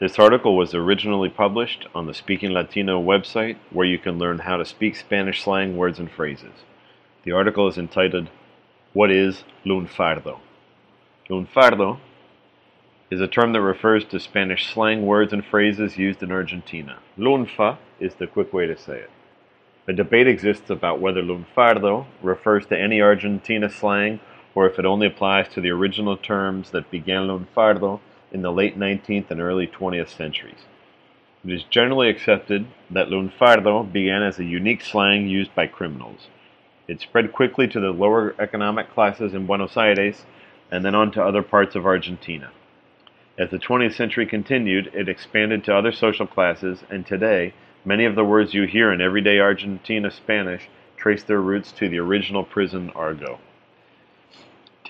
This article was originally published on the Speaking Latino website, where you can learn how to speak Spanish slang words and phrases. The article is entitled, What is Lunfardo? Lunfardo is a term that refers to Spanish slang words and phrases used in Argentina. Lunfa is the quick way to say it. A debate exists about whether lunfardo refers to any Argentina slang or if it only applies to the original terms that began lunfardo in the late 19th and early 20th centuries. It is generally accepted that lunfardo began as a unique slang used by criminals. It spread quickly to the lower economic classes in Buenos Aires and then on to other parts of Argentina. As the 20th century continued, it expanded to other social classes, and today, many of the words you hear in everyday Argentina Spanish trace their roots to the original prison argot.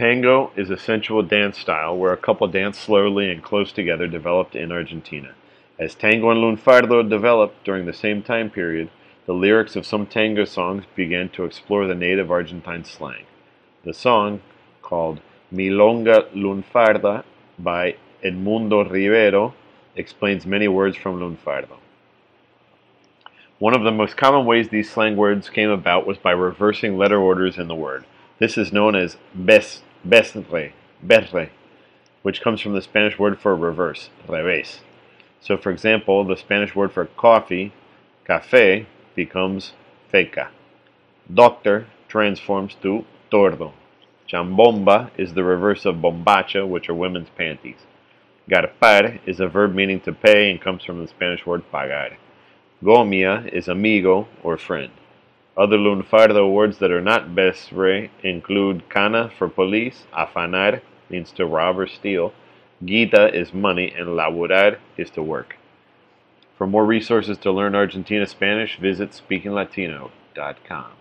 Tango is a sensual dance style where a couple dance slowly and close together developed in Argentina. As tango and lunfardo developed during the same time period, the lyrics of some tango songs began to explore the native Argentine slang. The song, called Milonga Lunfarda by Edmundo Rivero, explains many words from lunfardo. One of the most common ways these slang words came about was by reversing letter orders in the word. This is known as bes Bestre, berre, which comes from the Spanish word for reverse, revés. So, for example, the Spanish word for coffee, café, becomes feca. Doctor transforms to tordo. Chambomba is the reverse of bombacha, which are women's panties. Garpar is a verb meaning to pay and comes from the Spanish word pagar. Gomia is amigo or friend. Other lunfardo words that are not vesre include cana for police, afanar means to rob or steal, guita is money, and laburar is to work. For more resources to learn Argentina Spanish, visit speakinglatino.com.